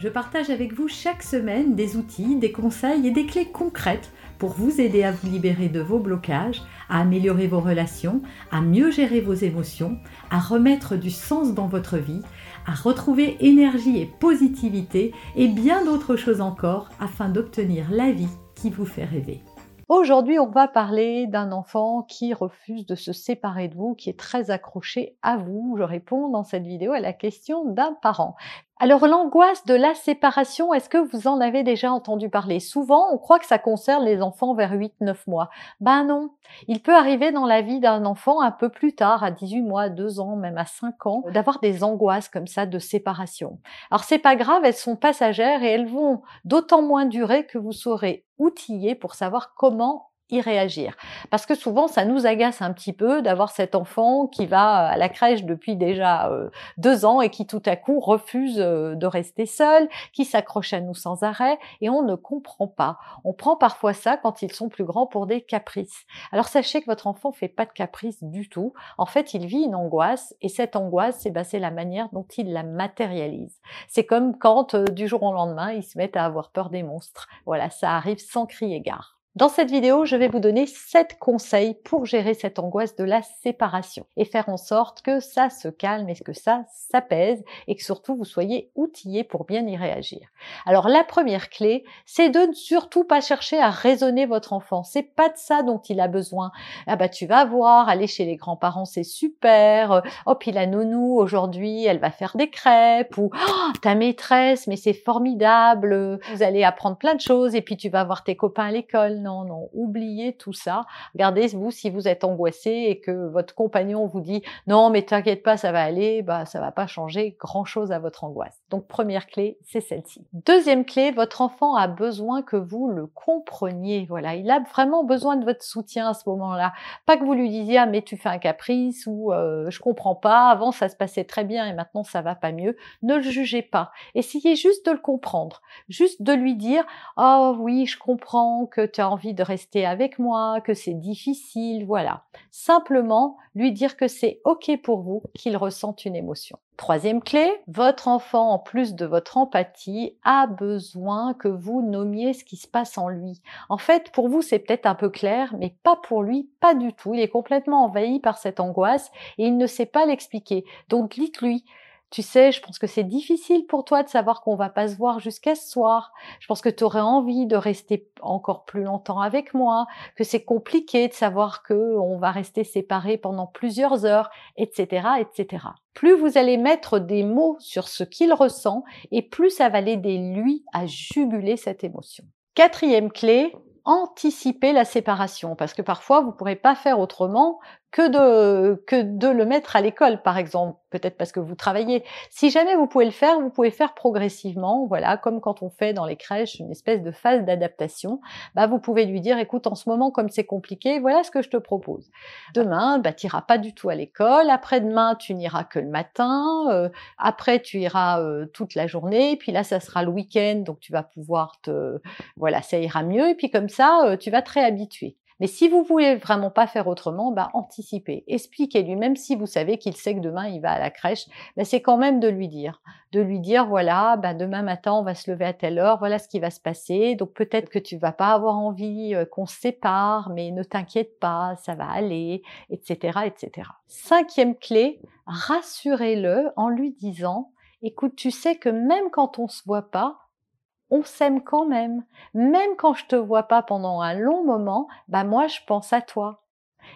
je partage avec vous chaque semaine des outils, des conseils et des clés concrètes pour vous aider à vous libérer de vos blocages, à améliorer vos relations, à mieux gérer vos émotions, à remettre du sens dans votre vie, à retrouver énergie et positivité et bien d'autres choses encore afin d'obtenir la vie qui vous fait rêver. Aujourd'hui, on va parler d'un enfant qui refuse de se séparer de vous, qui est très accroché à vous. Je réponds dans cette vidéo à la question d'un parent. Alors l'angoisse de la séparation, est-ce que vous en avez déjà entendu parler? Souvent, on croit que ça concerne les enfants vers 8-9 mois. Ben non, il peut arriver dans la vie d'un enfant un peu plus tard, à 18 mois, 2 ans, même à 5 ans, d'avoir des angoisses comme ça de séparation. Alors c'est pas grave, elles sont passagères et elles vont d'autant moins durer que vous serez outillé pour savoir comment réagir. Parce que souvent, ça nous agace un petit peu d'avoir cet enfant qui va à la crèche depuis déjà euh, deux ans et qui tout à coup refuse euh, de rester seul, qui s'accroche à nous sans arrêt et on ne comprend pas. On prend parfois ça quand ils sont plus grands pour des caprices. Alors sachez que votre enfant fait pas de caprices du tout. En fait, il vit une angoisse et cette angoisse, eh ben, c'est la manière dont il la matérialise. C'est comme quand euh, du jour au lendemain, ils se mettent à avoir peur des monstres. Voilà, ça arrive sans crier gare. Dans cette vidéo, je vais vous donner 7 conseils pour gérer cette angoisse de la séparation et faire en sorte que ça se calme et que ça s'apaise et que surtout vous soyez outillés pour bien y réagir. Alors la première clé, c'est de ne surtout pas chercher à raisonner votre enfant. C'est pas de ça dont il a besoin. Ah bah tu vas voir, aller chez les grands-parents c'est super. Oh puis la nounou aujourd'hui, elle va faire des crêpes ou oh, ta maîtresse, mais c'est formidable. Vous allez apprendre plein de choses et puis tu vas voir tes copains à l'école non, non, oubliez tout ça. Regardez, vous, si vous êtes angoissé et que votre compagnon vous dit non, mais t'inquiète pas, ça va aller, bah, ça va pas changer grand chose à votre angoisse. Donc, première clé, c'est celle-ci. Deuxième clé, votre enfant a besoin que vous le compreniez. Voilà, il a vraiment besoin de votre soutien à ce moment-là. Pas que vous lui disiez, ah, mais tu fais un caprice ou euh, je comprends pas, avant ça se passait très bien et maintenant ça va pas mieux. Ne le jugez pas. Essayez juste de le comprendre. Juste de lui dire, oh oui, je comprends que tu as de rester avec moi, que c'est difficile, voilà. Simplement lui dire que c'est OK pour vous qu'il ressente une émotion. Troisième clé, votre enfant, en plus de votre empathie, a besoin que vous nommiez ce qui se passe en lui. En fait, pour vous, c'est peut-être un peu clair, mais pas pour lui, pas du tout. Il est complètement envahi par cette angoisse et il ne sait pas l'expliquer. Donc dites-lui, tu sais, je pense que c'est difficile pour toi de savoir qu'on va pas se voir jusqu'à ce soir. Je pense que tu aurais envie de rester encore plus longtemps avec moi, que c'est compliqué de savoir que on va rester séparés pendant plusieurs heures, etc., etc. Plus vous allez mettre des mots sur ce qu'il ressent et plus ça va l'aider lui à juguler cette émotion. Quatrième clé, anticiper la séparation parce que parfois vous pourrez pas faire autrement que de que de le mettre à l'école par exemple peut-être parce que vous travaillez. Si jamais vous pouvez le faire vous pouvez faire progressivement voilà comme quand on fait dans les crèches une espèce de phase d'adaptation. Bah vous pouvez lui dire écoute en ce moment comme c'est compliqué voilà ce que je te propose. Demain bah tu iras pas du tout à l'école. Après-demain tu n'iras que le matin. Euh, après tu iras euh, toute la journée. Puis là ça sera le week-end donc tu vas pouvoir te voilà ça ira mieux. Et puis comme ça euh, tu vas te réhabituer mais si vous voulez vraiment pas faire autrement, bah anticipez, expliquez-lui, même si vous savez qu'il sait que demain il va à la crèche, bah, c'est quand même de lui dire, de lui dire voilà, bah, demain matin on va se lever à telle heure, voilà ce qui va se passer. Donc peut-être que tu vas pas avoir envie euh, qu'on se sépare, mais ne t'inquiète pas, ça va aller, etc., etc. Cinquième clé, rassurez-le en lui disant écoute, tu sais que même quand on se voit pas, on s'aime quand même. Même quand je te vois pas pendant un long moment, bah moi je pense à toi.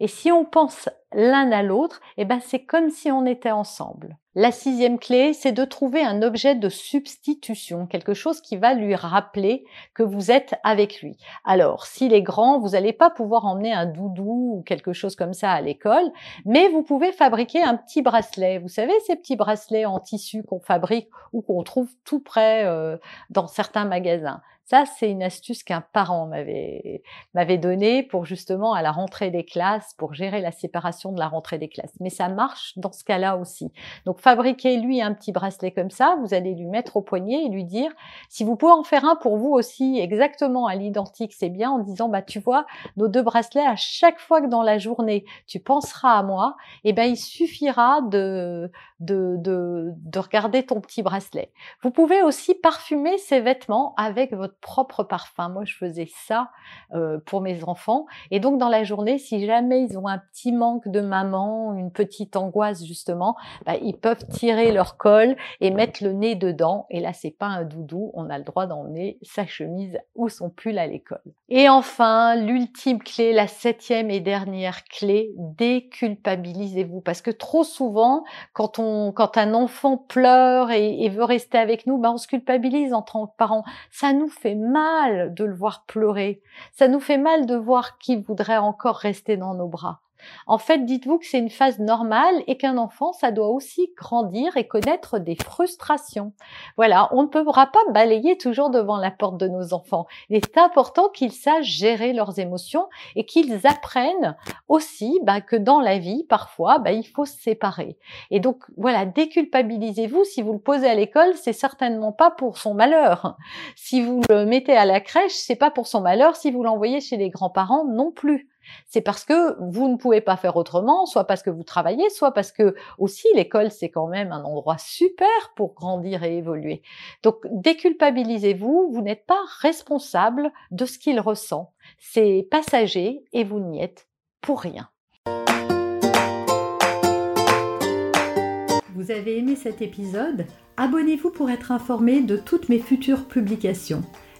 Et si on pense l'un à l'autre, eh ben c'est comme si on était ensemble. La sixième clé, c'est de trouver un objet de substitution, quelque chose qui va lui rappeler que vous êtes avec lui. Alors, s'il est grand, vous n'allez pas pouvoir emmener un doudou ou quelque chose comme ça à l'école, mais vous pouvez fabriquer un petit bracelet. Vous savez, ces petits bracelets en tissu qu'on fabrique ou qu'on trouve tout près euh, dans certains magasins. Ça, c'est une astuce qu'un parent m'avait donnée pour justement à la rentrée des classes, pour gérer la séparation de la rentrée des classes. Mais ça marche dans ce cas-là aussi. Donc, fabriquez lui un petit bracelet comme ça. Vous allez lui mettre au poignet et lui dire, si vous pouvez en faire un pour vous aussi, exactement à l'identique, c'est bien, en disant, bah tu vois, nos deux bracelets, à chaque fois que dans la journée tu penseras à moi, eh ben il suffira de de, de, de regarder ton petit bracelet. Vous pouvez aussi parfumer ces vêtements avec votre propre parfum. Moi, je faisais ça euh, pour mes enfants. Et donc, dans la journée, si jamais ils ont un petit manque de maman, une petite angoisse justement, bah, ils peuvent tirer leur col et mettre le nez dedans. Et là, c'est pas un doudou. On a le droit d'emmener sa chemise ou son pull à l'école. Et enfin, l'ultime clé, la septième et dernière clé, déculpabilisez-vous. Parce que trop souvent, quand on, quand un enfant pleure et, veut rester avec nous, bah, on se culpabilise en tant que parent. Ça nous fait mal de le voir pleurer. Ça nous fait mal de voir qu'il voudrait encore rester dans nos bras. En fait, dites-vous que c'est une phase normale et qu'un enfant, ça doit aussi grandir et connaître des frustrations. Voilà, on ne pourra pas balayer toujours devant la porte de nos enfants. Il est important qu'ils sachent gérer leurs émotions et qu'ils apprennent aussi bah, que dans la vie, parfois, bah, il faut se séparer. Et donc, voilà, déculpabilisez-vous. Si vous le posez à l'école, c'est certainement pas pour son malheur. Si vous le mettez à la crèche, c'est pas pour son malheur. Si vous l'envoyez chez les grands-parents, non plus. C'est parce que vous ne pouvez pas faire autrement, soit parce que vous travaillez, soit parce que aussi l'école c'est quand même un endroit super pour grandir et évoluer. Donc déculpabilisez-vous, vous, n'êtes pas responsable de ce qu'il ressent. C'est passager et vous n'y êtes pour rien. Vous avez aimé cet épisode? Abonnez-vous pour être informé de toutes mes futures publications.